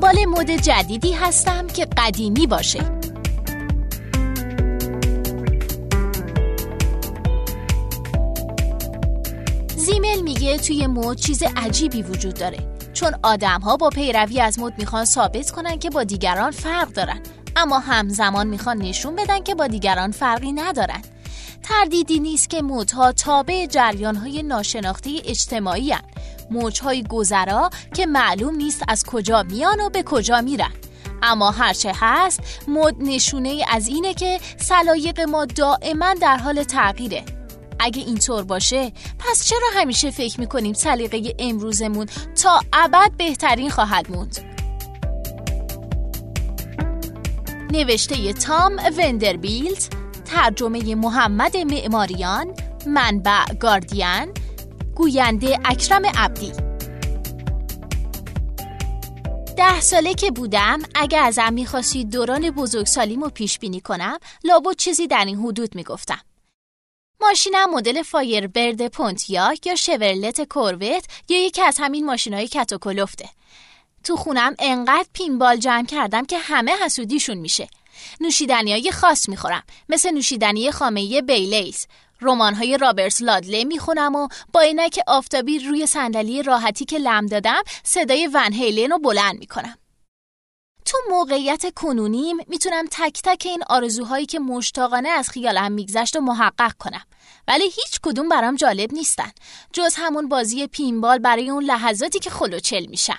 دنبال مد جدیدی هستم که قدیمی باشه. زیمل میگه توی مد چیز عجیبی وجود داره. چون آدم ها با پیروی از مد می‌خوان ثابت کنن که با دیگران فرق دارن. اما همزمان می‌خوان نشون بدن که با دیگران فرقی ندارن. تردیدی نیست که مدها تابع جریان های ناشناخته اجتماعی هن. موجهای گذرا که معلوم نیست از کجا میان و به کجا میرن. اما هرچه هست مد نشونه از اینه که سلایق ما دائما در حال تغییره. اگه اینطور باشه پس چرا همیشه فکر می‌کنیم سلیقه امروزمون تا ابد بهترین خواهد موند؟ نوشته تام وندربیلت ترجمه محمد معماریان منبع گاردین گوینده اکرم عبدی. ده ساله که بودم اگه ازم می‌خواستید دوران بزرگسالیمو پیش بینی کنم لابد چیزی در این حدود می‌گفتم. ماشینم مدل فایر برد پونتیاک یا شورلت کوروت یا یکی از همین ماشینای کتوکلفته تو خونم انقدر پینبال جمع کردم که همه حسودیشون میشه. نوشیدنی های خاص می‌خورم. مثل نوشیدنی خامه بیلیز. رمان های رابرس لادله می‌خونم و با که آفتابی روی صندلی راحتی که لم دادم صدای ون هیلن رو بلند می‌کنم. تو موقعیت کنونیم می‌تونم تک تک این آرزوهایی که مشتاقانه از خیالم میگذشت و محقق کنم. ولی هیچ کدوم برام جالب نیستن. جز همون بازی پینبال برای اون لحظاتی که خلوچل میشم.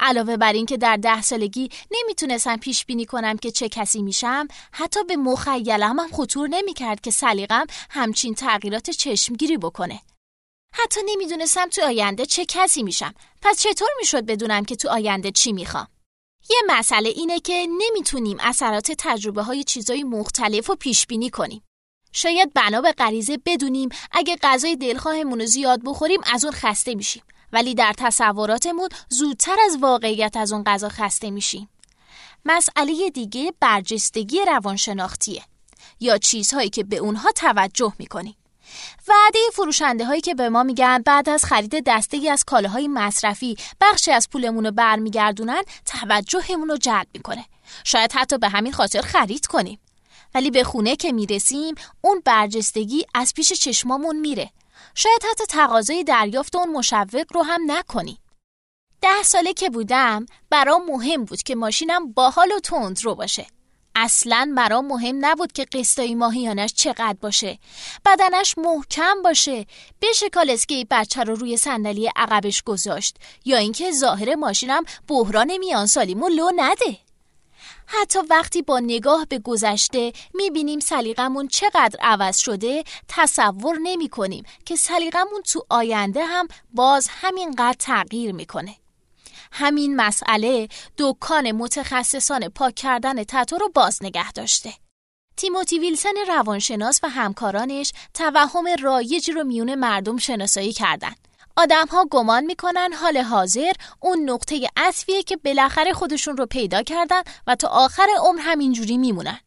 علاوه بر اینکه در ده سالگی نمی‌تونستم پیش بینی کنم که چه کسی میشم حتی به مخیلم هم خطور نمی‌کرد که سلیقم همچین تغییرات چشمگیری بکنه. حتی نمی‌دونستم تو آینده چه کسی میشم. پس چطور می‌شد بدونم که تو آینده چی می‌خوام؟ یه مسئله اینه که نمی‌تونیم اثرات تجربه های چیزای مختلف رو پیش بینی کنیم. شاید بنا به غریزه بدونیم اگه غذای دلخواهمون رو زیاد بخوریم از اون خسته میشیم. ولی در تصوراتمون زودتر از واقعیت از اون غذا خسته میشیم. مسئله دیگه برجستگی روانشناختیه یا چیزهایی که به اونها توجه می‌کنیم. وعده فروشنده هایی که به ما میگن بعد از خرید دسته ای از کالاهای مصرفی بخشی از پولمون رو برمیگردونن توجهمون رو جلب می‌کنه. شاید حتی به همین خاطر خرید کنیم. ولی به خونه که می‌رسیم اون برجستگی از پیش چشمامون میره شاید حتی تقاضای دریافت اون مشوق رو هم نکنی. ده ساله که بودم برام مهم بود که ماشینم باحال و تند رو باشه. اصلا برام مهم نبود که قسطای ماهیانش چقدر باشه بدنش محکم باشه بشه کالسکه بچه رو روی صندلی عقبش گذاشت یا اینکه ظاهر ماشینم بحران میان سالیمو لو نده حتی وقتی با نگاه به گذشته می‌بینیم سلیقمون چقدر عوض شده تصور نمی کنیم که سلیقمون تو آینده هم باز همینقدر تغییر می‌کنه. همین مسئله دکان متخصصان پاک کردن تتو رو باز نگه داشته. تیموتی ویلسن روانشناس و همکارانش توهم رایجی رو میون مردم شناسایی کردند. آدم ها گمان می‌کنن حال حاضر اون نقطه اصفیه که بالاخره خودشون رو پیدا کردن و تا آخر عمر همینجوری میمونن.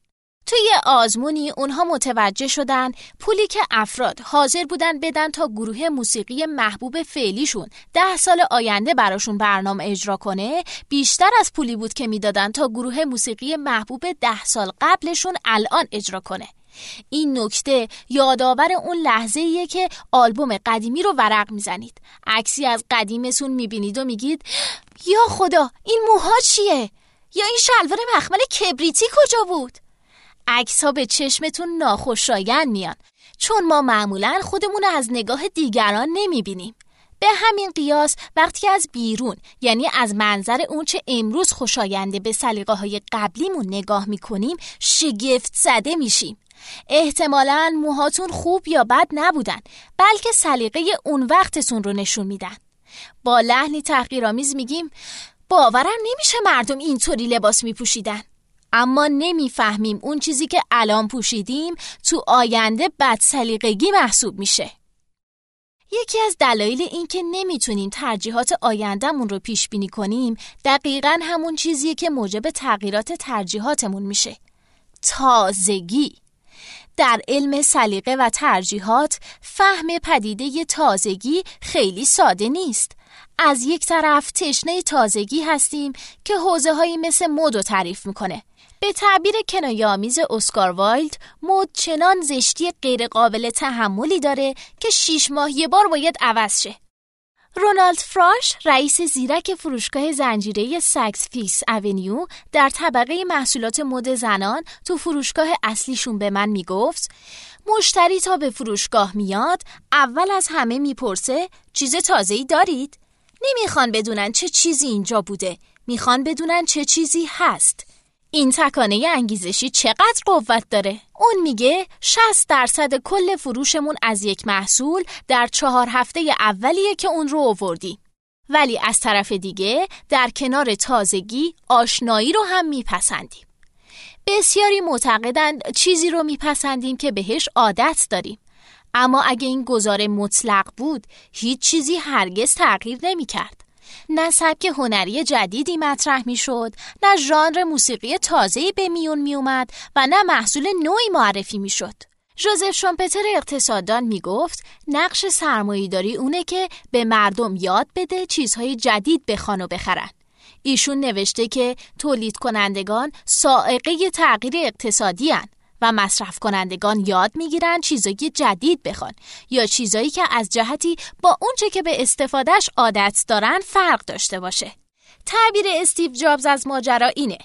توی آزمونی اونها متوجه شدن پولی که افراد حاضر بودن بدن تا گروه موسیقی محبوب فعلیشون ده سال آینده براشون برنامه اجرا کنه بیشتر از پولی بود که می‌دادن تا گروه موسیقی محبوب ده سال قبلشون الان اجرا کنه. این نکته یادآور اون لحظه ایه که آلبوم قدیمی رو ورق می‌زنید. عکسی از قدیمتون می‌بینید و میگید یا خدا این موها چیه؟ یا این شلوار مخمل کبریتی کجا بود؟ عکس ها به چشمتون ناخوشایند میان. چون ما معمولا خودمون از نگاه دیگران نمی‌بینیم. به همین قیاس وقتی از بیرون یعنی از منظر اون چه امروز خوشاینده به سلیقه های قبلیمون نگاه می‌کنیم شگفت زده میشیم. احتمالا موهاتون خوب یا بد نبودن بلکه سلیقه اون وقتتون رو نشون میدن. با لحنی تحقیرآمیز میگیم باورم نمیشه مردم اینطوری لباس میپوشیدن. اما نمی‌فهمیم اون چیزی که الان پوشیدیم تو آینده بد سلیقگی محسوب میشه. یکی از دلایل این که نمی‌تونیم ترجیحات آیندهمون رو پیش بینی کنیم دقیقا همون چیزیه که موجب تغییرات ترجیحاتمون میشه. تازگی. در علم سلیقه و ترجیحات فهم پدیده تازگی خیلی ساده نیست. از یک طرف تشنه تازگی هستیم که حوزه هایی مثل مد تعریف می‌کنه. به تعبیر کنایه‌آمیز اسکار وایلد مد چنان زشتی غیرقابل تحملی داره که شیش ماه یه بار باید عوض شه. رونالد فراش رئیس زیرک فروشگاه زنجیره Saks Fifth Avenue در طبقه محصولات مد زنان تو فروشگاه اصلیشون به من می‌گفت مشتری تا به فروشگاه میاد اول از همه می‌پرسه چیز تازه ای دارید؟ نمی‌خوان بدونن چه چیزی اینجا بوده می‌خوان بدونن چه چیزی هست این تکانه انگیزشی چقدر قوت داره؟ اون میگه 60 درصد کل فروشمون از یک محصول در چهار هفته اولیه که اون رو آوردی. ولی از طرف دیگه در کنار تازگی آشنایی رو هم میپسندیم. بسیاری معتقدند چیزی رو میپسندیم که بهش عادت داریم. اما اگه این گزاره مطلق بود هیچ چیزی هرگز تغییر نمی‌کرد. نه سبک هنری جدیدی مطرح می‌شد نه ژانر موسیقی تازه‌ای به میون میومد و نه محصول نوعی معرفی می‌شد ژوزف شامپتر اقتصاددان می‌گفت نقش سرمایهداری اونه که به مردم یاد بده چیزهای جدید بخوان و بخرن ایشون نوشته که تولید کنندگان سائقه تغییر اقتصادی هن. و مصرف کنندگان یاد می‌گیرن چیزایی جدید بخوان یا چیزایی که از جهتی با اونچه که به استفادهش عادت دارن فرق داشته باشه. تعبیر استیو جابز از ماجرا اینه.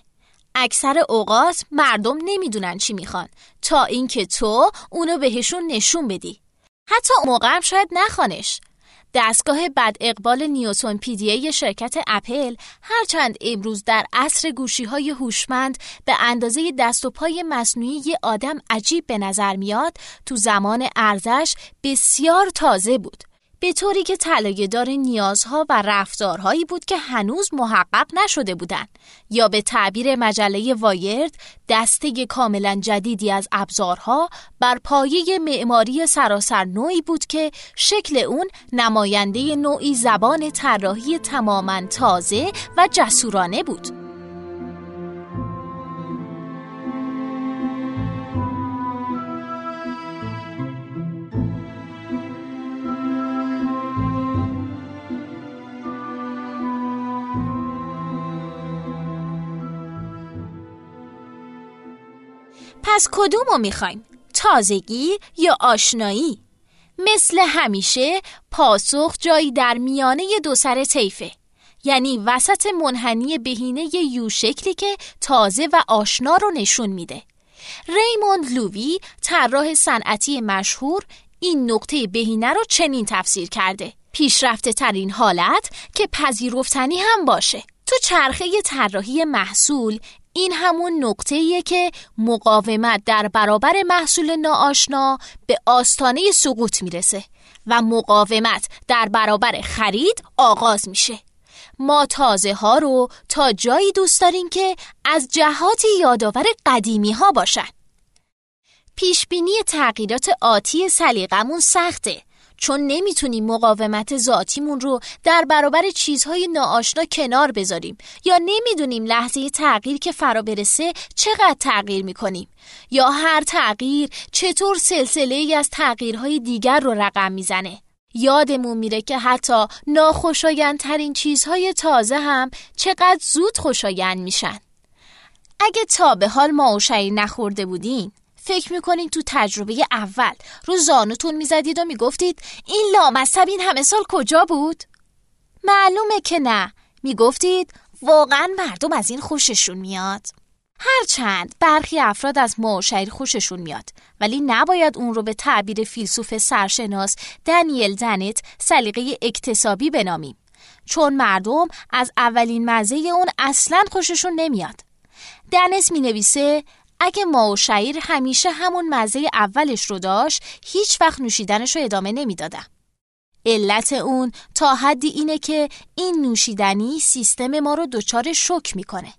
اکثر اوقات مردم نمی‌دونن چی می‌خوان تا اینکه تو اونو بهشون نشون بدی. حتی موقع هم شاید نخوانش دستگاه بد اقبال نیوتون پیدیه شرکت اپل هرچند امروز در عصر گوشی های هوشمند به اندازه دست و پای مصنوعی یه آدم عجیب به نظر میاد تو زمان ارزش بسیار تازه بود. به طوری که دار نیازها و رفتارهایی بود که هنوز محقق نشده بودند. یا به تعبیر مجله وایرد دسته کاملا جدیدی از ابزارها بر پایه معماری سراسر نوعی بود که شکل اون نماینده نوعی زبان طراحی تماما تازه و جسورانه بود. پس کدوم رو می‌خوایم؟ تازگی یا آشنایی؟ مثل همیشه پاسخ جایی در میانه دو سر طیفه یعنی وسط منحنی بهینه یو شکلی که تازه و آشنا رو نشون میده ریموند لووی طراح صنعتی مشهور این نقطه بهینه رو چنین تفسیر کرده پیشرفته ترین حالت که پذیرفتنی هم باشه تو چرخه طراحی محصول این همون نقطه‌ایه که مقاومت در برابر محصول ناآشنا به آستانه سقوط می‌رسه و مقاومت در برابر خرید آغاز میشه. ما تازه ها رو تا جایی دوست داریم که از جهاتی یادآور قدیمی ها باشن. پیشبینی تغییرات آتی سلیقمون سخته. چون نمی‌تونیم مقاومت ذاتیمون رو در برابر چیزهای ناآشنا کنار بذاریم یا نمی‌دونیم لحظه تغییر که فرا برسه چقدر تغییر می‌کنیم یا هر تغییر چطور سلسله ای از تغییرهای دیگر رو رقم می‌زنه. یادمون میره که حتی ناخوشایندترین چیزهای تازه هم چقدر زود خوشایند میشن. اگه تا به حال ما نخورده بودین فکر می‌کنید تو تجربه اول رو زانوتون می‌زدید و می‌گفتید این لامصب این همه سال کجا بود؟ معلومه که نه. می‌گفتید واقعا مردم از این خوششون میاد. هرچند برخی افراد از معاشر خوششون میاد ولی نباید اون رو به تعبیر فیلسوف سرشناس دنیل دنت سلیقه اکتسابی بنامیم. چون مردم از اولین مزه اون اصلا خوششون نمیاد. دنس می نویسه اگه ما و شعیر همیشه همون مزه اولش رو داشت هیچ وقت نوشیدنش رو ادامه نمی‌دادم. علت اون تا حدی اینه که این نوشیدنی سیستم ما رو دچار شک می‌کنه.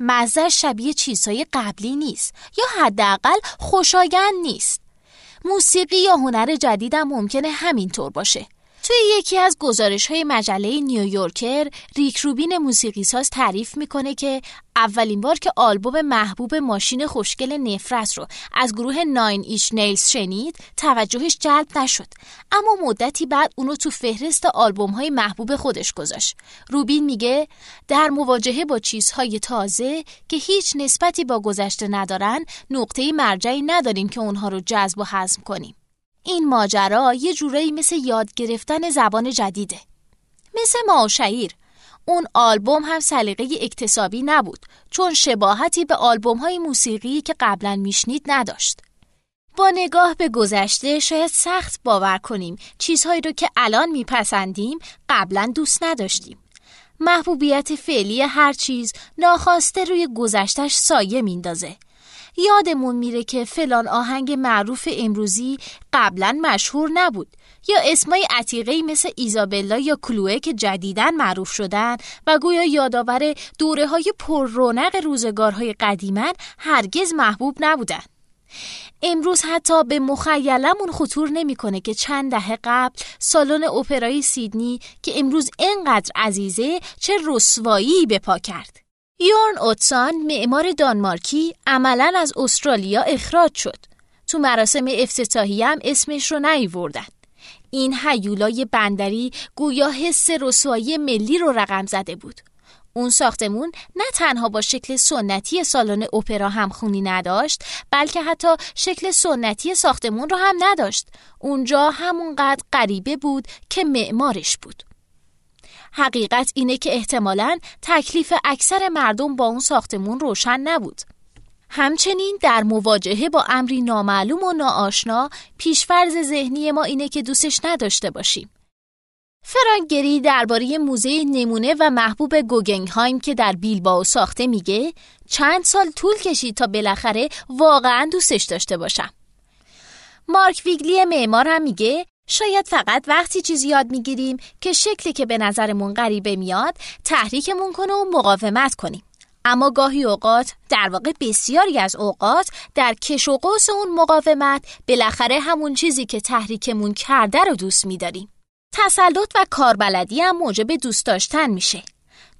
مزه شبیه چیزهای قبلی نیست یا حداقل خوشایند نیست. موسیقی یا هنر جدیدم ممکنه همینطور باشه. توی یکی از گزارش های مجله نیویورکر ریک روبین موسیقیساز تعریف می‌کنه که اولین بار که آلبوم محبوب ماشین خوشگل نفرت رو از گروه ناین ایش نیلز شنید توجهش جلب نشد. اما مدتی بعد اونو تو فهرست آلبوم های محبوب خودش گذاشت. روبین میگه در مواجهه با چیزهای تازه که هیچ نسبتی با گذشته ندارن نقطه مرجعی نداریم که اونها رو جذب و هضم کنیم. این ماجرا یه جورایی مثل یاد گرفتن زبان جدیده. مثل ماشعیر اون آلبوم هم سلیقه اکتسابی نبود چون شباهتی به آلبوم های موسیقی که قبلا میشنید نداشت. با نگاه به گذشته شاید سخت باور کنیم چیزهایی رو که الان میپسندیم قبلا دوست نداشتیم. محبوبیت فعلی هر چیز ناخواسته روی گذشتش سایه میندازه. یادمون میره که فلان آهنگ معروف امروزی قبلا مشهور نبود یا اسمای عتیقه مثل ایزابلا یا کلوه که جدیدن معروف شدن و گویا یادآور دوره های پر رونق روزگارهای قدیمن هرگز محبوب نبودن امروز حتی به مخیلمون خطور نمی‌کنه که چند دهه قبل سالن اپرای سیدنی که امروز انقدر عزیزه چه رسوایی به پا کرد. یورن اوتسان معمار دانمارکی عملا از استرالیا اخراج شد. تو مراسم افتتاحی هم اسمش رو نیوردن. این هیولای بندری گویا حس رسوایی ملی رو رقم زده بود. اون ساختمون نه تنها با شکل سنتی سالن اپرا همخونی نداشت بلکه حتی شکل سنتی ساختمون رو هم نداشت اونجا همونقدر غریبه بود که معمارش بود حقیقت اینه که احتمالا تکلیف اکثر مردم با اون ساختمون روشن نبود. همچنین در مواجهه با امری نامعلوم و ناآشنا پیشفرز ذهنی ما اینه که دوستش نداشته باشیم. فرانگری درباره موزه نمونه و محبوب گوگنگهایم که در بیلباو ساخته میگه چند سال طول کشید تا بالاخره واقعا دوستش داشته باشم. مارک ویگلی معمار هم میگه شاید فقط وقتی چیزی یاد می‌گیریم که شکلی که به نظرمون غریبه میاد تحریکمون کنه و مقاومت کنیم. اما گاهی اوقات در واقع بسیاری از اوقات در کش و قوس اون مقاومت بالاخره همون چیزی که تحریکمون کرده رو دوست میداریم. تسلط و کاربلدی هم موجب دوست داشتن میشه.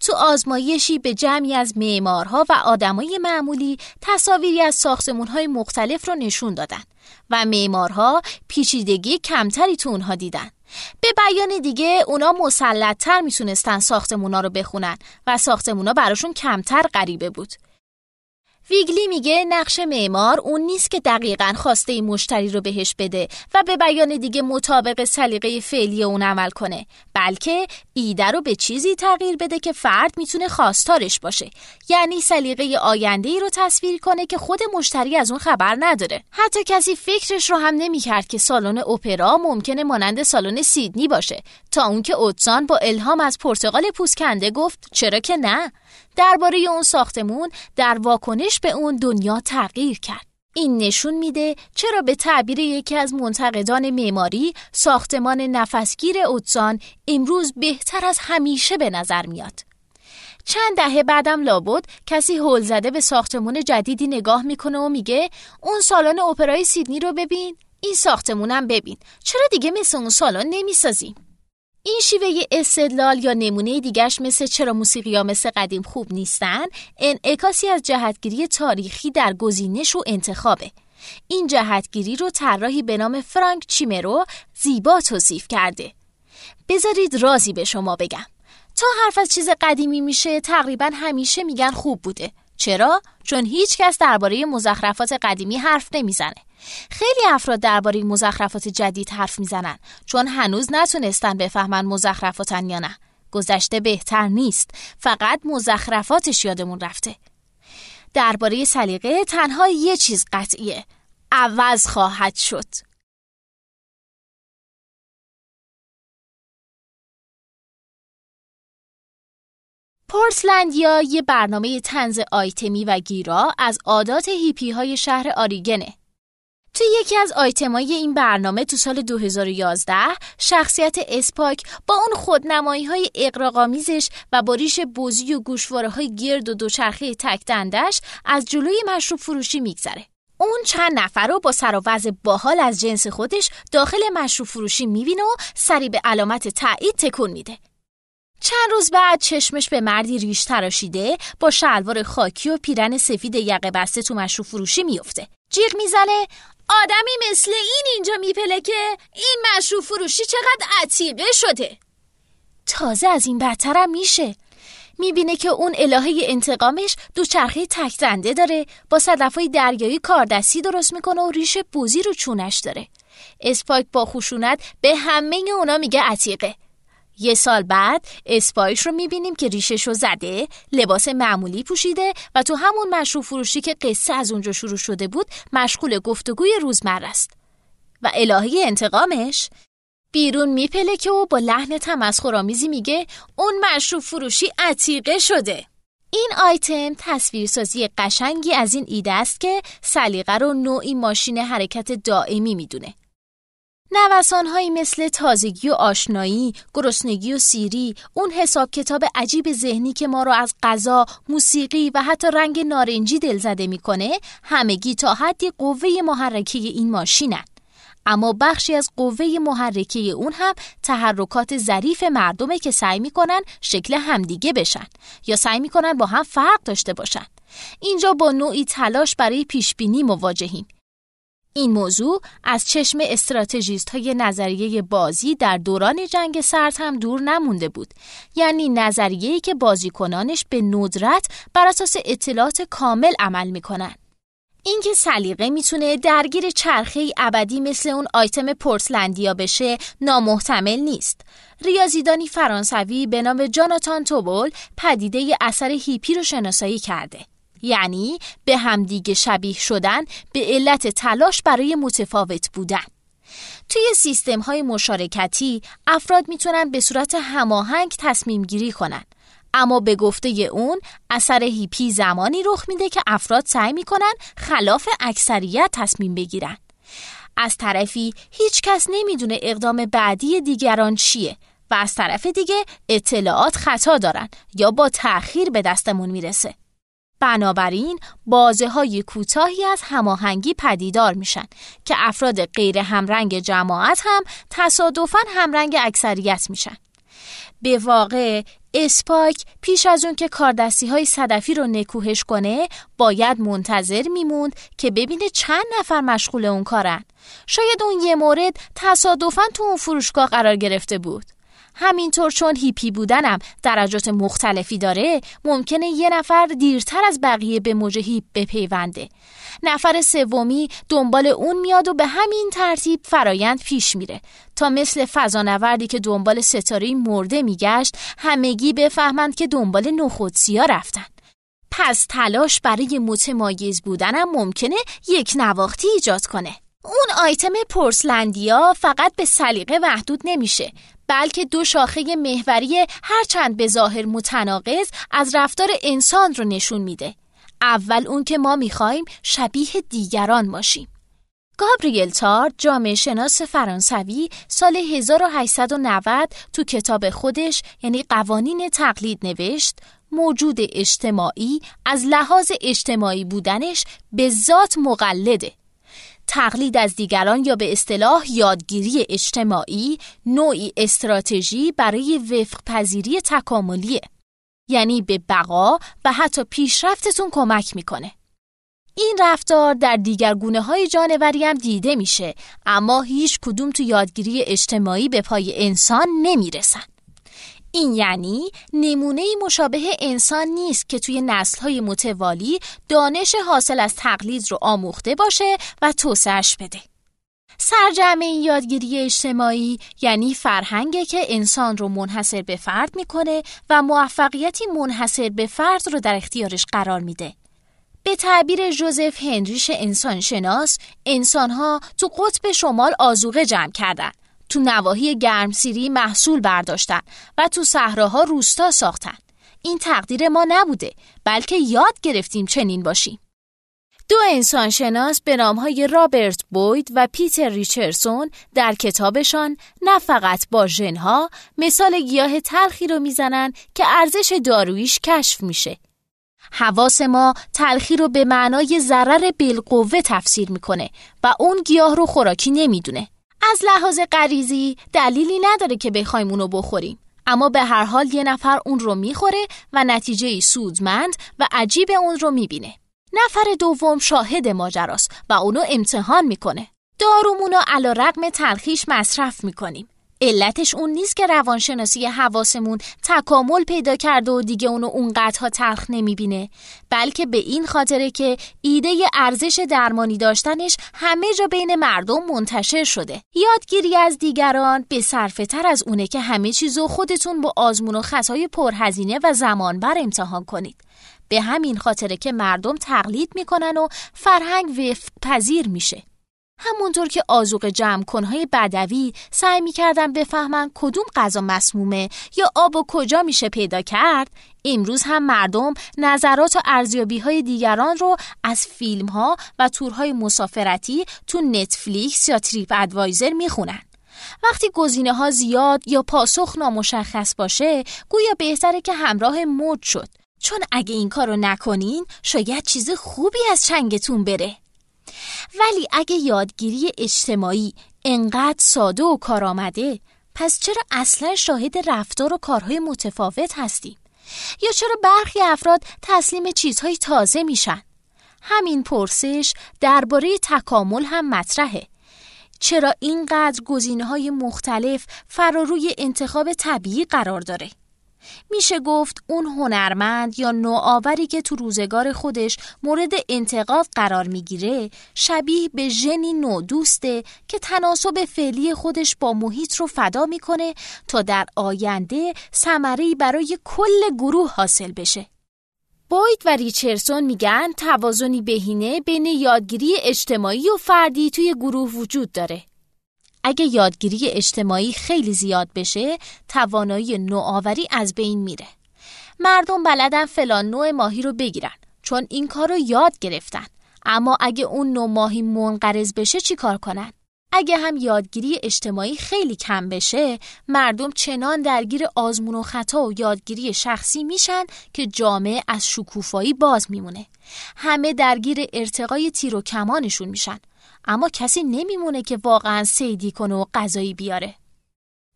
تو آزمایشی به جمعی از معمارها و آدمای معمولی تصاویری از ساختمونهای مختلف رو نشون دادن و معمارها پیچیدگی کمتری تو اونها دیدن. به بیان دیگه اونا مسلطتر می‌تونستن ساختمونا رو بخونن و ساختمونا براشون کمتر غریبه بود. ویگلی میگه نقش معمار اون نیست که دقیقا خواسته مشتری رو بهش بده و به بیان دیگه مطابق سلیقه فعلی اون عمل کنه بلکه ایده رو به چیزی تغییر بده که فرد می‌تونه خواستارش باشه. یعنی سلیقه آینده ای رو تصویر کنه که خود مشتری از اون خبر نداره. حتی کسی فکرش رو هم نمی‌کرد که سالن اپرا ممکنه مانند سالن سیدنی باشه تا اون که اوتسان با الهام از پرتغال پوسکنده گفت چرا که نه؟ درباره اون ساختمون در واکنش به اون دنیا تغییر کرد. این نشون میده چرا به تعبیر یکی از منتقدان معماری ساختمان نفسگیر اوتسان امروز بهتر از همیشه به نظر میاد. چند دهه بعدم لابد کسی هول زده به ساختمون جدیدی نگاه می‌کنه و میگه اون سالن اپرای سیدنی رو ببین این ساختمونم ببین چرا دیگه مثل اون سالن نمی‌سازیم این شیوه استدلال یا نمونه دیگرش مثل چرا موسیقی ها مثل قدیم خوب نیستن انعکاسی از جهتگیری تاریخی در گزینش و انتخابه. این جهتگیری رو طراحی به نام فرانک چیمرو زیبا توصیف کرده. بذارید رازی به شما بگم. تا حرف از چیز قدیمی میشه تقریبا همیشه میگن خوب بوده. چرا؟ چون هیچ کس درباره مزخرفات قدیمی حرف نمی‌زنه. خیلی افراد درباره مزخرفات جدید حرف می‌زنن چون هنوز نتونستن بفهمن مزخرفاتن یا نه. گذشته بهتر نیست فقط مزخرفاتش یادمون رفته. درباره سلیقه تنها یه چیز قطعیه. عوض خواهد شد. پورتلندیا یه برنامه تنز آیتمی و گیرا از عادات هیپی های شهر آریگنه. توی یکی از آیتمای این برنامه تو سال 2011 شخصیت اسپاک با اون خودنمایی های اقراقامیزش و با ریش بوزی و گوشواره های گرد و دوچرخه تک دندش از جلوی مشروب فروشی میگذره. اون چند نفر رو با سر و باحال از جنس خودش داخل مشروب فروشی می‌بینه و سری به علامت تایید تکون میده. چند روز بعد چشمش به مردی ریش تراشیده با شلوار خاکی و پیرن سفید یقه بسته تو مشروب فروشی میفته. جیغ می‌زنه آدمی مثل این اینجا میپله که این مشروب فروشی چقدر عتیقه شده. تازه از این بدترم میشه. می‌بینه که اون الهه انتقامش دوچرخه تکزنده داره با صدفای دریایی کاردستی درست می‌کنه و ریش بوزی رو چونش داره اسپایک با خشونت به همه اونا میگه عتیقه یه سال بعد اسپایش رو می‌بینیم که ریشش رو زده لباس معمولی پوشیده و تو همون مشروع فروشی که قصه از اونجا شروع شده بود مشغول گفتگوی روزمره است. و الهه انتقامش؟ بیرون میپله که و با لحن تمسخرآمیزی میگه اون مشروب فروشی عتیقه شده. این آیتم تصویرسازی قشنگی از این ایده است که سلیقه رو نوعی ماشین حرکت دائمی می‌دونه. نوسانهایی مثل تازگی و آشنایی، گرسنگی و سیری، اون حساب کتاب عجیب ذهنی که ما رو از غذا، موسیقی و حتی رنگ نارنجی دلزده می‌کنه، همگی تا حدی قوه محرکه این ماشینن. اما بخشی از قوه محرکه اون هم تحرکات ظریف مردمه که سعی می‌کنن شکل همدیگه بشن یا سعی می‌کنن با هم فرق داشته باشن. اینجا با نوعی تلاش برای پیشبینی مواجهیم. این موضوع از چشم استراتژیست های نظریه بازی در دوران جنگ سرد هم دور نمونده بود یعنی نظریه‌ای که بازیکنانش به ندرت بر اساس اطلاعات کامل عمل می‌کنن اینکه سلیقه می‌تونه درگیر چرخه ابدی مثل اون آیتم پورتلندیا بشه نامحتمل نیست. ریاضیدانی فرانسوی به نام جاناتان توبول پدیده اثر هیپی رو شناسایی کرده. یعنی به همدیگه شبیه شدن به علت تلاش برای متفاوت بودن. توی سیستم های مشارکتی افراد می‌تونن به صورت هماهنگ تصمیم گیری کنن اما به گفته اون اثر هیپی زمانی رخ میده که افراد سعی می‌کنن خلاف اکثریت تصمیم بگیرن. از طرفی هیچ کس نمی‌دونه اقدام بعدی دیگران چیه و از طرف دیگه اطلاعات خطا دارن یا با تأخیر به دستمون می‌رسه. بنابراین بازه های کوتاهی از هماهنگی پدیدار میشن که افراد غیر همرنگ جماعت هم تصادفاً همرنگ اکثریت میشن. به واقع اسپاک پیش از اون که کاردستی های صدفی رو نکوهش کنه باید منتظر میموند که ببینه چند نفر مشغول اون کارن شاید اون یه مورد تصادفاً تو اون فروشگاه قرار گرفته بود همینطور چون هیپی بودنم درجات مختلفی داره ممکنه یه نفر دیرتر از بقیه به موج هیپ بپیونده. نفر سومی دنبال اون میاد و به همین ترتیب فرایند پیش میره. تا مثل فضانوردی که دنبال ستاره مرده میگشت همگی بفهمند که دنبال نخودسیا رفتن. پس تلاش برای متمایز بودنم ممکنه یک نواختی ایجاد کنه. اون آیتم پورسلندیا فقط به سلیقه محدود نمیشه. بلکه دو شاخه محوری هرچند به ظاهر متناقض از رفتار انسان رو نشون میده. اول اون که ما می‌خوایم شبیه دیگران باشیم. گابریل تار جامعه شناس فرانسوی سال 1890 تو کتاب خودش یعنی قوانین تقلید نوشت موجود اجتماعی از لحاظ اجتماعی بودنش به ذات مقلده. تقلید از دیگران یا به اصطلاح یادگیری اجتماعی نوعی استراتژی برای وفق پذیری تکاملیه. یعنی به بقا و حتی پیشرفتتون کمک می‌کنه. این رفتار در دیگر گونه های جانوری هم دیده میشه اما هیچ کدوم تو یادگیری اجتماعی به پای انسان نمی‌رسن. این یعنی نمونه مشابه انسان نیست که توی نسلهای متوالی دانش حاصل از تقلید رو آموخته باشه و توسعش بده. سرجمع این یادگیری اجتماعی یعنی فرهنگی که انسان رو منحصر به فرد می‌کنه و موفقیتی منحصر به فرد رو در اختیارش قرار میده. به تعبیر جوزف هنریش انسانشناس، انسانها تو قطب شمال آزوغه جمع کردند تو نواحی گرمسیری محصول برداشتن و تو صحراها روستا ساختن. این تقدیر ما نبوده بلکه یاد گرفتیم چنین باشیم. دو انسانشناس به نامهای رابرت بوید و پیتر ریچرسون در کتابشان نه فقط با ژنها مثال گیاه تلخی رو می‌زنن که ارزش دارویش کشف میشه حواس ما تلخی رو به معنای ضرر بالقوه تفسیر می‌کنه و اون گیاه رو خوراکی نمی‌دونه. از لحاظ غریزی دلیلی نداره که بخوایم اونو بخوریم. اما به هر حال یه نفر اون رو می‌خوره و نتیجه سودمند و عجیب اون رو می‌بینه. نفر دوم شاهد ماجراست و اونو امتحان می‌کنه. دارومونو علا رقم تلخیش مصرف می‌کنیم. علتش اون نیست که روانشناسی حواسمون تکامل پیدا کرده و دیگه اونو اونقدرها تلخ نمی‌بینه. بلکه به این خاطره که ایده ارزش درمانی داشتنش همه جا بین مردم منتشر شده. یادگیری از دیگران به صرفه تر از اونه که همه چیزو خودتون با آزمون و خطای پرهزینه و زمانبر امتحان کنید. به همین خاطره که مردم تقلید می‌کنن و فرهنگ وفق پذیر میشه. همونطور که آزوق جمع کنهای بدوی سعی می‌کردن بفهمن کدوم غذا مسمومه یا آب و کجا میشه پیدا کرد امروز هم مردم نظرات و ارزیابی های دیگران رو از فیلم ها و تورهای مسافرتی تو نتفلیکس یا تریپ ادوایزر می‌خونن. وقتی گزینه ها زیاد یا پاسخ نامشخص باشه گویا بهتره که همراه مد شد. چون اگه این کارو نکنین شاید چیز خوبی از چنگتون بره. ولی اگه یادگیری اجتماعی انقدر ساده و کارآمده پس چرا اصلا شاهد رفتار و کارهای متفاوت هستیم؟ یا چرا برخی افراد تسلیم چیزهای تازه میشن؟ همین پرسش درباره تکامل هم مطرحه. چرا اینقدر گزینه های مختلف فراروی انتخاب طبیعی قرار داره؟ میشه گفت اون هنرمند یا نوآوری که تو روزگار خودش مورد انتقاد قرار می‌گیره شبیه به ژنی نو دوسته که تناسب فعلی خودش با محیط رو فدا می‌کنه تا در آینده ثمره برای کل گروه حاصل بشه. بوید و ریچرسون میگن توازنی بهینه بین یادگیری اجتماعی و فردی توی گروه وجود داره. اگه یادگیری اجتماعی خیلی زیاد بشه توانایی نوآوری از بین میره. مردم بلدن فلان نوع ماهی رو بگیرن چون این کار رو یاد گرفتن. اما اگه اون نوع ماهی منقرض بشه چی کار کنن؟ اگه هم یادگیری اجتماعی خیلی کم بشه مردم چنان درگیر آزمون و خطا و یادگیری شخصی میشن که جامعه از شکوفایی باز میمونه. همه درگیر ارتقای تیر و کمانشون میشن. اما کسی نمیمونه که واقعا سیدی کنه و غذایی بیاره.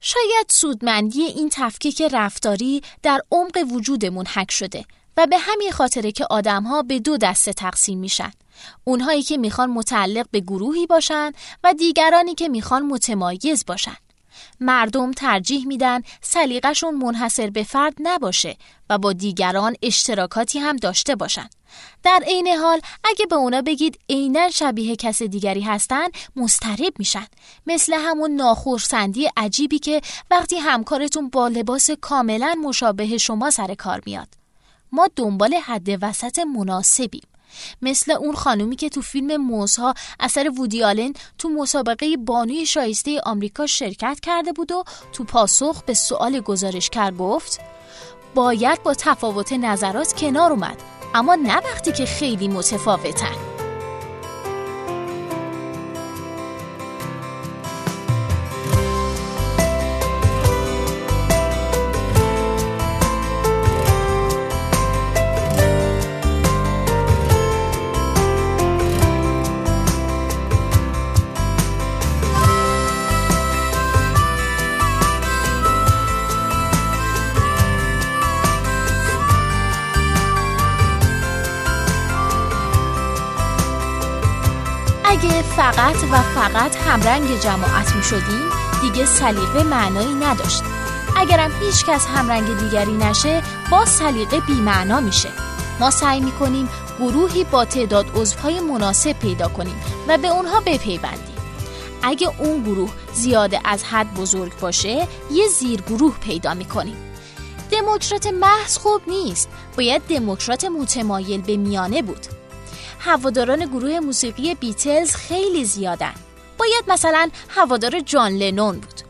شاید سودمندی این تفکیک رفتاری در عمق وجودمون حک شده و به همین خاطره که آدمها به دو دسته تقسیم میشن. اونهایی که می‌خوان متعلق به گروهی باشن و دیگرانی که می‌خوان متمایز باشن. مردم ترجیح میدن سلیقهشون منحصر به فرد نباشه و با دیگران اشتراکاتی هم داشته باشن. در عین حال اگه به اونا بگید عینا شبیه کس دیگری هستن مسترب میشن. مثل همون ناخورسندی عجیبی که وقتی همکارتون با لباس کاملا مشابه شما سر کار میاد. ما دنبال حد وسط مناسبیم. مثل اون خانومی که تو فیلم موزها اثر وودیالن تو مسابقه بانوی شایسته آمریکا شرکت کرده بود و تو پاسخ به سوال گزارشگر گفت باید با تفاوت نظرات کنار اومد اما نه وقتی که خیلی متفاوتن. فقط و فقط همرنگ جماعت می شدیم دیگه سلیقه معنایی نداشت. اگرم هیچ کس همرنگ دیگری نشه با سلیقه بیمعنا میشه. ما سعی می‌کنیم گروهی با تعداد عضوهای مناسب پیدا کنیم و به اونها بپیوندیم. اگه اون گروه زیاده از حد بزرگ باشه یه زیر گروه پیدا می‌کنیم. دموکرات محض خوب نیست. باید دموکرات متمایل به میانه بود. هواداران گروه موسیقی بیتلز خیلی زیادن. باید مثلا هوادار جان لنون بود.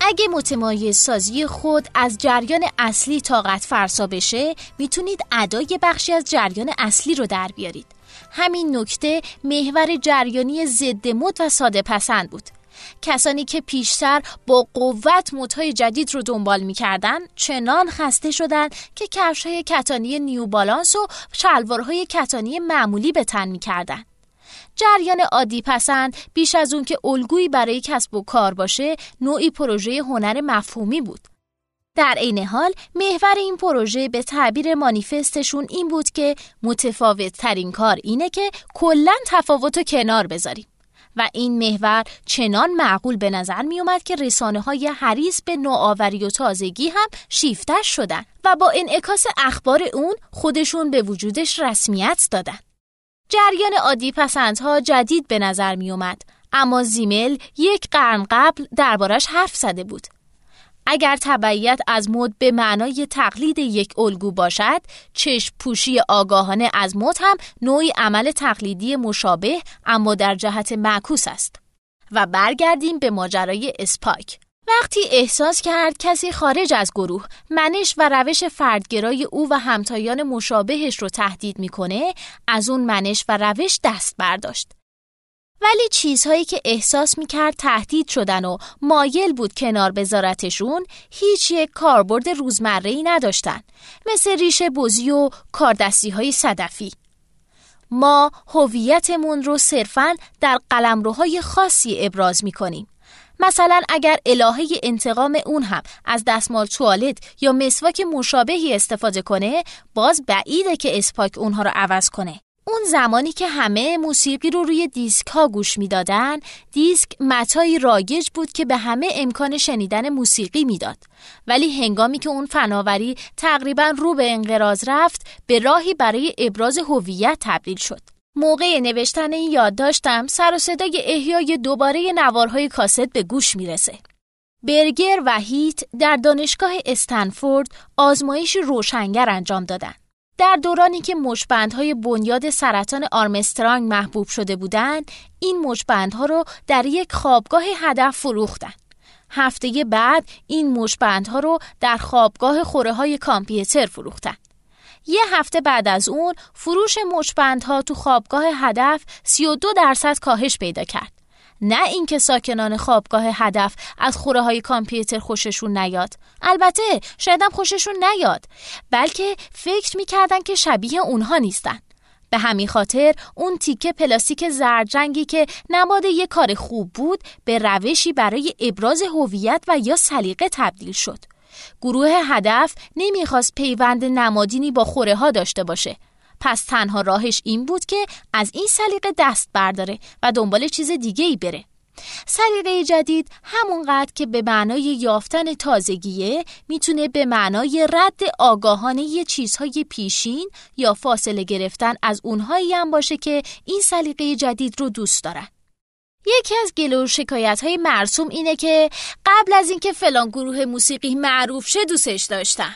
اگه متمایز سازی خود از جریان اصلی طاقت فرسا بشه می‌تونید ادای بخشی از جریان اصلی رو در بیارید. همین نکته محور جریانی ضد مد و ساده پسند بود. کسانی که پیشتر با قوت موتهای جدید رو دنبال می‌کردن چنان خسته شدند که کفش های کتانی نیو بالانس و شلوارهای کتانی معمولی به تن می‌کردن. جریان عادی پسند بیش از اون که الگویی برای کسب و کار باشه نوعی پروژه هنر مفهومی بود. در عین حال محور این پروژه به تعبیر مانیفستشون این بود که متفاوت ترین کار اینه که کلا تفاوت و کنار بذاریم. و این محور چنان معقول به نظر می اومد که رسانه های حریص به نوآوری و تازگی هم شیفتش شدن و با انعکاس اخبار اون خودشون به وجودش رسمیت دادن. جریان عادی پسندها جدید به نظر می اومد اما زیمل یک قرن قبل دربارش حرف زده بود اگر تبعیت از مد به معنای تقلید یک الگو باشد چشم پوشی آگاهانه از مد هم نوعی عمل تقلیدی مشابه اما در جهت معکوس است. و برگردیم به ماجرای اسپاک وقتی احساس کرد کسی خارج از گروه منش و روش فردگرای او و همتایان مشابهش رو تهدید می‌کنه از اون منش و روش دست برداشت. ولی چیزهایی که احساس می‌کرد تهدید شدن و مایل بود کنار بذارتشون هیچ یک کاربرد روزمره ای نداشتن. مثل ریشه بزی و کاردستی های صدفی. ما هویتمون رو صرفا در قلمروهای خاصی ابراز می‌کنیم. مثلا اگر الهه انتقام اون هم از دستمال توالت یا مسواک مشابهی استفاده کنه باز بعیده که اسپاک اونها رو عوض کنه. اون زمانی که همه موسیقی رو روی دیسک ها گوش می‌دادن دیسک متایی رایج بود که به همه امکان شنیدن موسیقی می‌داد. ولی هنگامی که اون فناوری تقریبا رو به انقراض رفت به راهی برای ابراز هویت تبدیل شد. موقع نوشتن این یادداشتم سر و صدای احیای دوباره نوارهای کاست به گوش می‌رسه. برگر و هیت در دانشگاه استنفورد آزمایش روشنگر انجام دادند. در دورانی که مشبندهای بنیاد سرطان آرمسترانگ محبوب شده بودند این مشبندها رو در یک خوابگاه هدف فروختند. هفته بعد این مشبندها رو در خوابگاه خوره های کامپیوتر فروختند. یه هفته بعد از اون فروش مشبندها تو خوابگاه هدف 32 درصد کاهش پیدا کرد. نه اینکه ساکنان خوابگاه هدف از خوره های کامپیوتر خوششون نیاد. البته شایدم خوششون نیاد بلکه فکر می‌کردن که شبیه اونها نیستن. به همین خاطر اون تیکه پلاستیک زرجنگی که نماد یه کار خوب بود به روشی برای ابراز هویت و یا سلیقه تبدیل شد. گروه هدف نمی‌خواست پیوند نمادینی با خوره ها داشته باشه. پس تنها راهش این بود که از این سلیقه دست برداره و دنبال چیز دیگه ای بره. سلیقه جدید همونقدر که به معنای یافتن تازگیه می‌تونه به معنای رد آگاهانه یه چیزهای پیشین یا فاصله گرفتن از اونهایی هم باشه که این سلیقه جدید رو دوست دارن. یکی از گلو شکایت های مرسوم اینه که قبل از اینکه فلان گروه موسیقی معروف شه دوستش داشتم.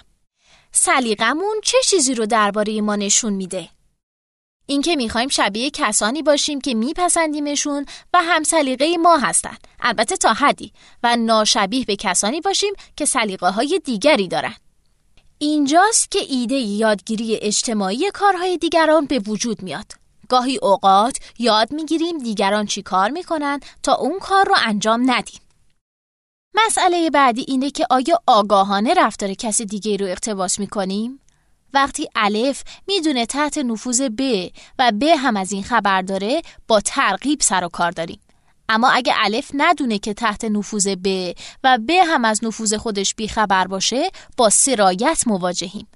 سلیقمون چه چیزی رو درباره ما نشون میده؟ اینکه می‌خوایم شبیه کسانی باشیم که میپسندیمشون و هم سلیقه ما هستن. البته تا حدی. و ناشبیه به کسانی باشیم که سلیقه های دیگری دارن. اینجاست که ایده یادگیری اجتماعی کارهای دیگران به وجود میاد. گاهی اوقات یاد می‌گیریم دیگران چی کار می‌کنن تا اون کار رو انجام ندیم. مسئله بعدی اینه که آیا آگاهانه رفتار کسی دیگه رو اقتباس می‌کنیم؟ وقتی الف می‌دونه تحت نفوذ ب و ب هم از این خبر داره با ترغیب سر و کار داریم. اما اگه الف ندونه که تحت نفوذ ب و ب هم از نفوذ خودش بیخبر باشه با سرایت مواجهیم.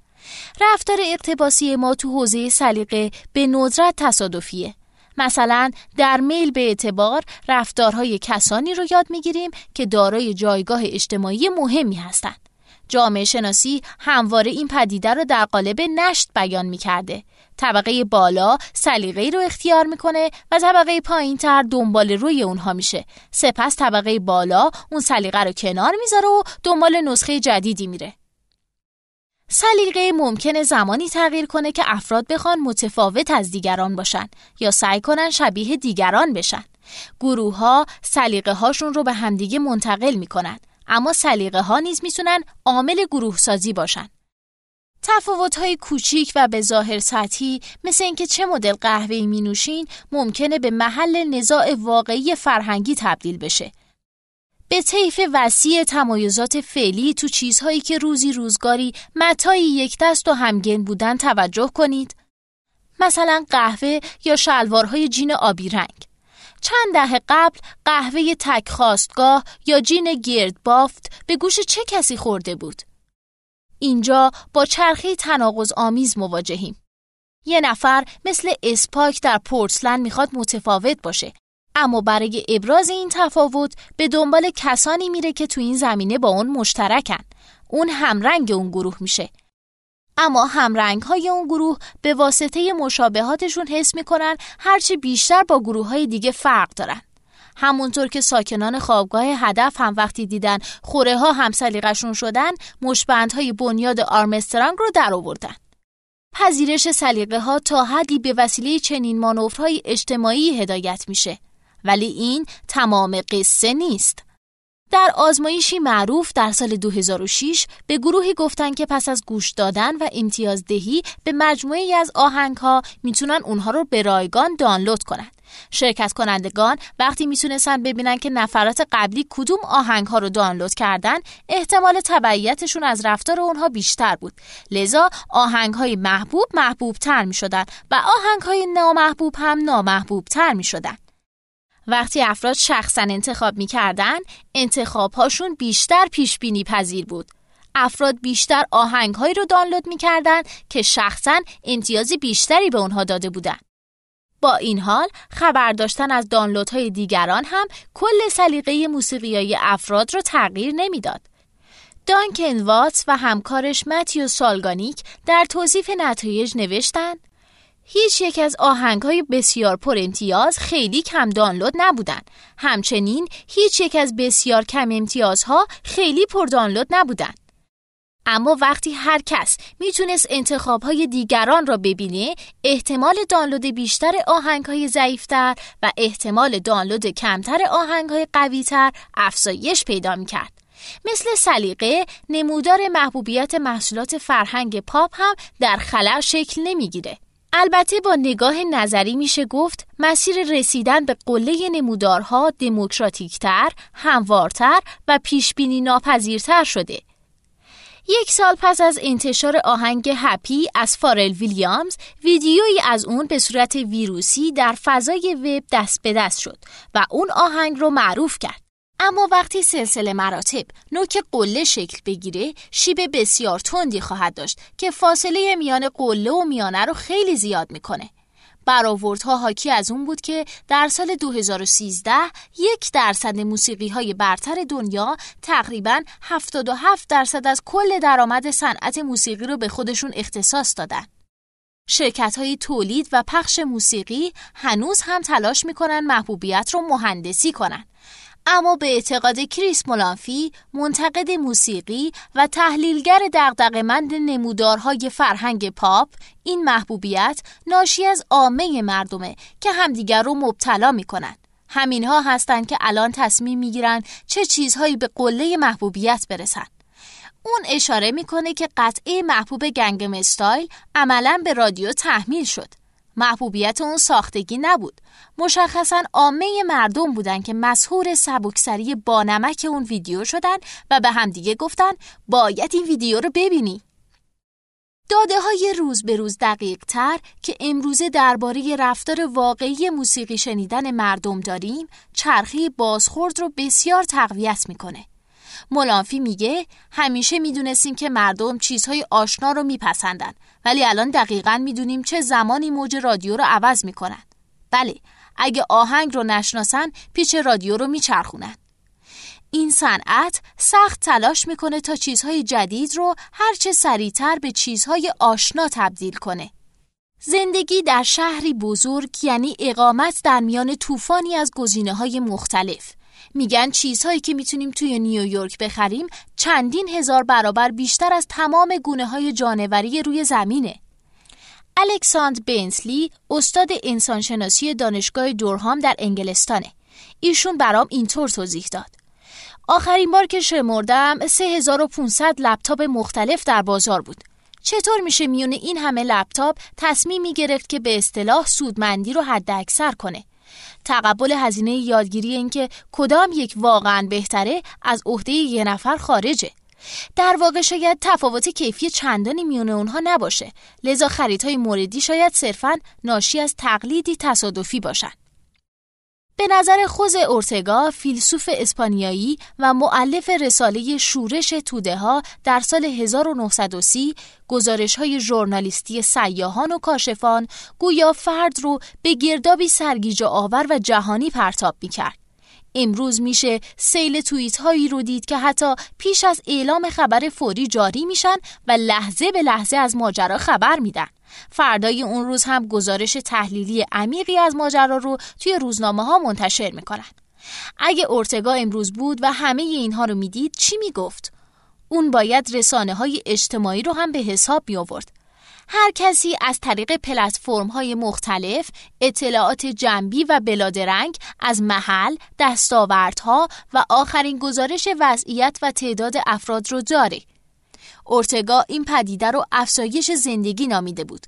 رفتار اقتباسی ما تو حوزه سلیقه به ندرت تصادفیه مثلا در میل به اعتبار رفتارهای کسانی رو یاد می‌گیریم که دارای جایگاه اجتماعی مهمی هستند. جامعه شناسی همواره این پدیده رو در قالب نشت بیان می‌کرده. طبقه بالا سلیقه رو اختیار می‌کنه و طبقه پایین تر دنبال روی اونها میشه. سپس طبقه بالا اون سلیقه رو کنار می‌ذاره و دنبال نسخه جدیدی میره. سلیقه ممکنه زمانی تغییر کنه که افراد بخوان متفاوت از دیگران باشن یا سعی کنن شبیه دیگران بشن. گروه ها سلیقه هاشون رو به همدیگه منتقل می‌کنن اما سلیقه ها نیز می‌تونن عامل گروه سازی باشن. تفاوت های کوچیک و به ظاهر سطحی مثل اینکه چه مدل قهوه‌ای می نوشین ممکنه به محل نزاع واقعی فرهنگی تبدیل بشه به طیف وسیع تمایزات فعلی تو چیزهایی که روزی روزگاری متایی یک دست و همگن بودن توجه کنید. مثلا قهوه یا شلوارهای جین آبی رنگ. چند دهه قبل قهوه تک خواستگاه یا جین گرد بافت به گوش چه کسی خورده بود؟ اینجا با چرخی تناقض آمیز مواجهیم. یه نفر مثل اسپاک در پورتلند می‌خواد متفاوت باشه اما برای ابراز این تفاوت به دنبال کسانی میره که تو این زمینه با اون مشترکن. اون همرنگ اون گروه میشه. اما همرنگ های اون گروه به واسطه مشابهاتشون حس می‌کنن هرچی بیشتر با گروه های دیگه فرق دارن. همونطور که ساکنان خوابگاه هدف هم وقتی دیدن خوره ها هم سلیقشون شدن های بنیاد آرمسترانگ رو در آوردن. پذیرش سلیقه ها تا حدی به وسیله چنین مانورهای اجتماعی هدایت میشه ولی این تمام قصه نیست. در آزمایشی معروف در سال 2006 به گروهی گفتن که پس از گوش دادن و امتیازدهی به مجموعی از آهنگ ها می‌تونن اونها رو به رایگان دانلود کنند. شرکت کنندگان وقتی می‌تونستن ببینن که نفرات قبلی کدوم آهنگ ها رو دانلود کردن احتمال تبعیتشون از رفتار اونها بیشتر بود لذا آهنگ های محبوب محبوب تر می شدن و آهنگ های نامحبوب هم نامحبوب تر می شدن. وقتی افراد شخصا انتخاب می کردن انتخاب هاشون بیشتر پیش بینی پذیر بود افراد بیشتر آهنگ هایی رو دانلود می کردن که شخصا امتیازی بیشتری به اونها داده بودن با این حال خبر داشتن از دانلودهای دیگران هم کل سلیقه موسیقیایی افراد را تغییر نمی‌داد. دانکن واتس و همکارش متیو سالگانیک در توصیف نتایج نوشتند هیچ یک از آهنگ های بسیار پر امتیاز خیلی کم دانلود نبودند. همچنین هیچ یک از بسیار کم امتیازها خیلی پر دانلود نبودند. اما وقتی هر کس می‌تونست انتخاب های دیگران را ببینه احتمال دانلود بیشتر آهنگ های ضعیفتر و احتمال دانلود کمتر آهنگ های قویتر افزایش پیدا می‌کرد. مثل سلیقه نمودار محبوبیت محصولات فرهنگ پاپ هم در خلع شکل نمی‌گیره. البته با نگاه نظری میشه گفت مسیر رسیدن به قله نمودارها دموکراتیکتر، هموارتر و پیشبینی ناپذیرتر شده یک سال پس از انتشار آهنگ هپی از فارل ویلیامز ویدیویی از اون به صورت ویروسی در فضای وب دست به دست شد و اون آهنگ رو معروف کرد. اما وقتی سلسله مراتب نوک قله شکل بگیره شیب بسیار تندی خواهد داشت که فاصله میان قله و میانه رو خیلی زیاد می‌کنه. برآوردها حاکی از اون بود که در سال 2013 یک درصد موسیقی های برتر دنیا تقریبا 77 درصد از کل درآمد صنعت موسیقی رو به خودشون اختصاص دادن. شرکت های تولید و پخش موسیقی هنوز هم تلاش می‌کنن محبوبیت رو مهندسی کنن اما به اعتقاد کریس مولانفی منتقد موسیقی و تحلیلگر دغدغه‌مند نمودارهای فرهنگ پاپ این محبوبیت ناشی از عامه مردمه که همدیگر رو مبتلا می‌کنن همینها هستند که الان تصمیم می‌گیرن چه چیزهایی به قله محبوبیت برسن اون اشاره می‌کنه که قطعه محبوب گنگم استایل عملا به رادیو تحمیل شد. محبوبیت اون ساختگی نبود. مشخصا عامه مردم بودن که مسهور سبکسری بانمک اون ویدیو شدن و به همدیگه گفتن باید این ویدیو رو ببینی داده های روز به روز دقیق تر که امروزه درباره رفتار واقعی موسیقی شنیدن مردم داریم چرخی بازخورد رو بسیار تقویت می‌کنه. مولانفی میگه همیشه می‌دونستیم که مردم چیزهای آشنا رو میپسندن ولی الان دقیقا می‌دونیم چه زمانی موج رادیو رو عوض می‌کنن. بله اگه آهنگ رو نشناسن پیچ رادیو رو میچرخونن. این صنعت سخت تلاش می‌کنه تا چیزهای جدید رو هرچه سریعتر به چیزهای آشنا تبدیل کنه. زندگی در شهری بزرگ یعنی اقامت در میان طوفانی از گزینه های مختلف. میگن چیزهایی که می‌تونیم توی نیویورک بخریم چندین هزار برابر بیشتر از تمام گونه های جانوری روی زمینه. الکساندر بنسلی استاد انسانشناسی دانشگاه دورهام در انگلستانه. ایشون برام اینطور توضیح داد. آخرین بار که شمردم 3500 لپتاپ مختلف در بازار بود. چطور میشه میونه این همه لپتاپ تصمیمی گرفت که به اصطلاح سودمندی رو حد اکثر کنه؟ تقبل هزینه یادگیری اینکه کدام یک واقعا بهتره از عهده یه نفر خارجه در واقع شاید تفاوت کیفی چندانی میونه اونها نباشه لذا خریدهای موردی شاید صرفا ناشی از تقلیدی تصادفی باشند به نظر خوز اورتگا فیلسوف اسپانیایی و معلف رساله شورش توده ها در سال 1930 گزارش های ژورنالیستی سیاهان و کاشفان گویا فرد رو به گردابی سرگیجه آور و جهانی پرتاب می کرد. امروز میشه سیل توییت هایی رو دید که حتی پیش از اعلام خبر فوری جاری میشن و لحظه به لحظه از ماجرا خبر میدن. فردای اون روز هم گزارش تحلیلی عمیقی از ماجرا رو توی روزنامه ها منتشر می‌کنن. اگه اورتگا امروز بود و همه اینها رو می‌دید چی می‌گفت؟ اون باید رسانه های اجتماعی رو هم به حساب می آورد. هر کسی از طریق پلتفرم های مختلف اطلاعات جنبی و بلادرنگ از محل، دستاوردها و آخرین گزارش وضعیت و تعداد افراد رو داره. اورتگا این پدیده رو افزایش زندگی نامیده بود.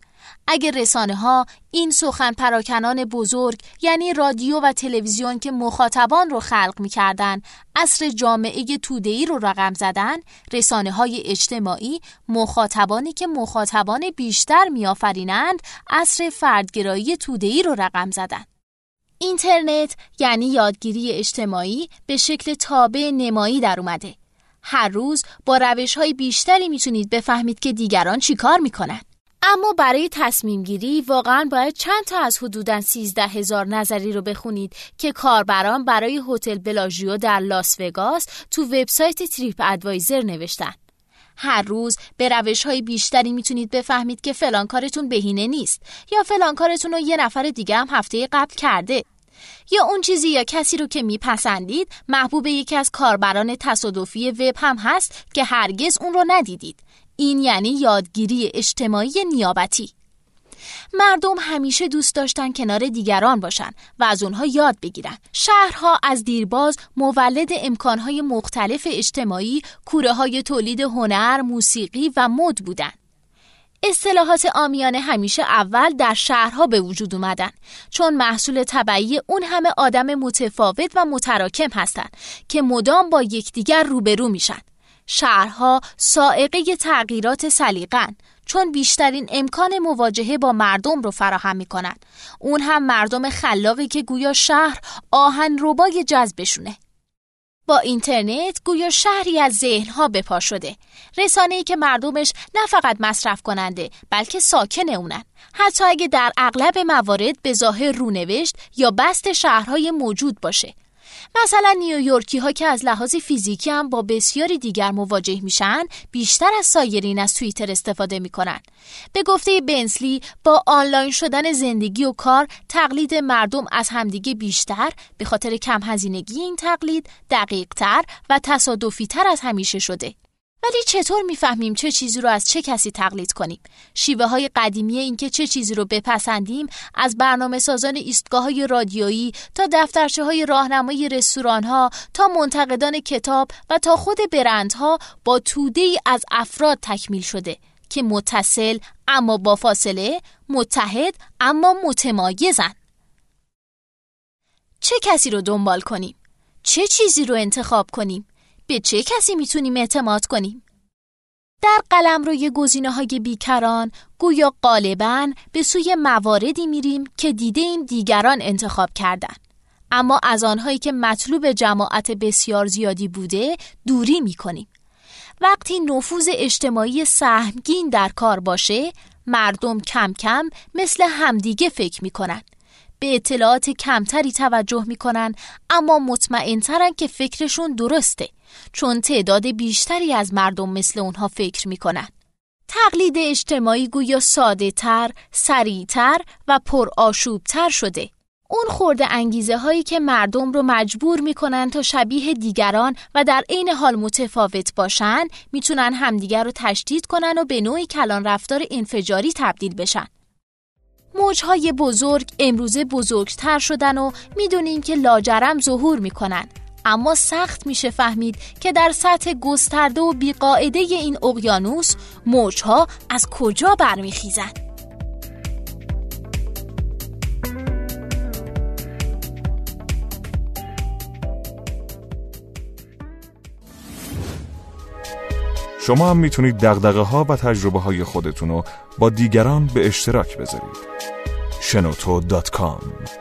اگر رسانه ها این سخن پراکنان بزرگ یعنی رادیو و تلویزیون که مخاطبان رو خلق می کردن اصر جامعه تودهی رو رقم زدن رسانه های اجتماعی مخاطبانی که مخاطبان بیشتر میآفرینند اصر فردگرایی تودهی رو رقم زدن اینترنت یعنی یادگیری اجتماعی به شکل تابع نمایی در اومده هر روز با روش های بیشتری می‌تونید بفهمید که دیگران چیکار می‌کنن. اما برای تصمیم گیری واقعا باید چند تا از حدوداً 13 هزار نظری رو بخونید که کاربران برای هتل بلاژیو در لاس وگاس تو وبسایت تریپ ادوایزر نوشتن. هر روز به روش های بیشتری می‌تونید بفهمید که فلان کارتون بهینه نیست یا فلان کارتون رو یه نفر دیگه هم هفته قبل کرده یا اون چیزی یا کسی رو که میپسندید محبوب یکی از کاربران تصادفی وب هم هست که هرگز اون رو ندیدید این یعنی یادگیری اجتماعی نیابتی مردم همیشه دوست داشتن کنار دیگران باشن و از اونها یاد بگیرن. شهرها از دیرباز مولد امکانهای مختلف اجتماعی، کوره های تولید هنر، موسیقی و مد بودن. اصطلاحات آمیانه همیشه اول در شهرها به وجود اومدن چون محصول طبعی اون همه آدم متفاوت و متراکم هستند که مدام با یکدیگر روبرو میشن. شهرها سائقه تغییرات سلیقن چون بیشترین امکان مواجهه با مردم رو فراهم می‌کنن. اون هم مردم خلاقی که گویا شهر آهن ربای جذبشونه. با اینترنت گویا شهری از ذهنها به پا شده رسانه‌ای که مردمش نه فقط مصرف کننده بلکه ساکن اونن حتی اگه در اغلب موارد به ظاهر رونوشت یا بست شهرهای موجود باشه مثلا نیویورکی ها که از لحاظ فیزیکی هم با بسیاری دیگر مواجه میشن بیشتر از سایرین از توییتر استفاده می‌کنن. به گفته بنسلی با آنلاین شدن زندگی و کار تقلید مردم از همدیگه بیشتر به خاطر کم هزینگی این تقلید دقیق تر و تصادفی تر از همیشه شده. ولی چطور می‌فهمیم چه چیزی رو از چه کسی تقلید کنیم؟ شیوه های قدیمی اینکه چه چیزی رو بپسندیم از برنامه سازان ایستگاه های رادیویی تا دفترچه های راهنمای رستوران ها تا منتقدان کتاب و تا خود برندها با توده ای از افراد تکمیل شده که متصل اما با فاصله متحد اما متمایزن. چه کسی رو دنبال کنیم؟ چه چیزی رو انتخاب کنیم؟ به چه کسی می‌تونیم اعتماد کنیم؟ در قلم روی گزینه های بیکران گویا غالبا به سوی مواردی میریم که دیده این دیگران انتخاب کردن. اما از آنهایی که مطلوب جماعت بسیار زیادی بوده دوری می‌کنیم. وقتی نفوذ اجتماعی سهمگین در کار باشه مردم کم کم مثل همدیگه فکر می‌کنن به اطلاعات کمتری توجه می‌کنن اما مطمئنترن که فکرشون درسته چون تعداد بیشتری از مردم مثل اونها فکر می‌کنن. تقلید اجتماعی گویا ساده تر، سریع تر و پر تر شده. اون خورده انگیزه هایی که مردم رو مجبور می‌کنن تا شبیه دیگران و در عین حال متفاوت باشن می‌تونن همدیگر رو تشدید کنن و به نوعی کلان رفتار انفجاری تبدیل بشن. موجهای بزرگ امروزه بزرگتر شدن و می‌دونیم که لاجرم ظهور می‌کنن اما سخت میشه فهمید که در سطح گسترده و بیقاعده این اقیانوس موجها از کجا برمیخیزند شما هم می‌تونید دقدقه ها و تجربه های خودتون رو با دیگران به اشتراک بذارید. شنوتو.com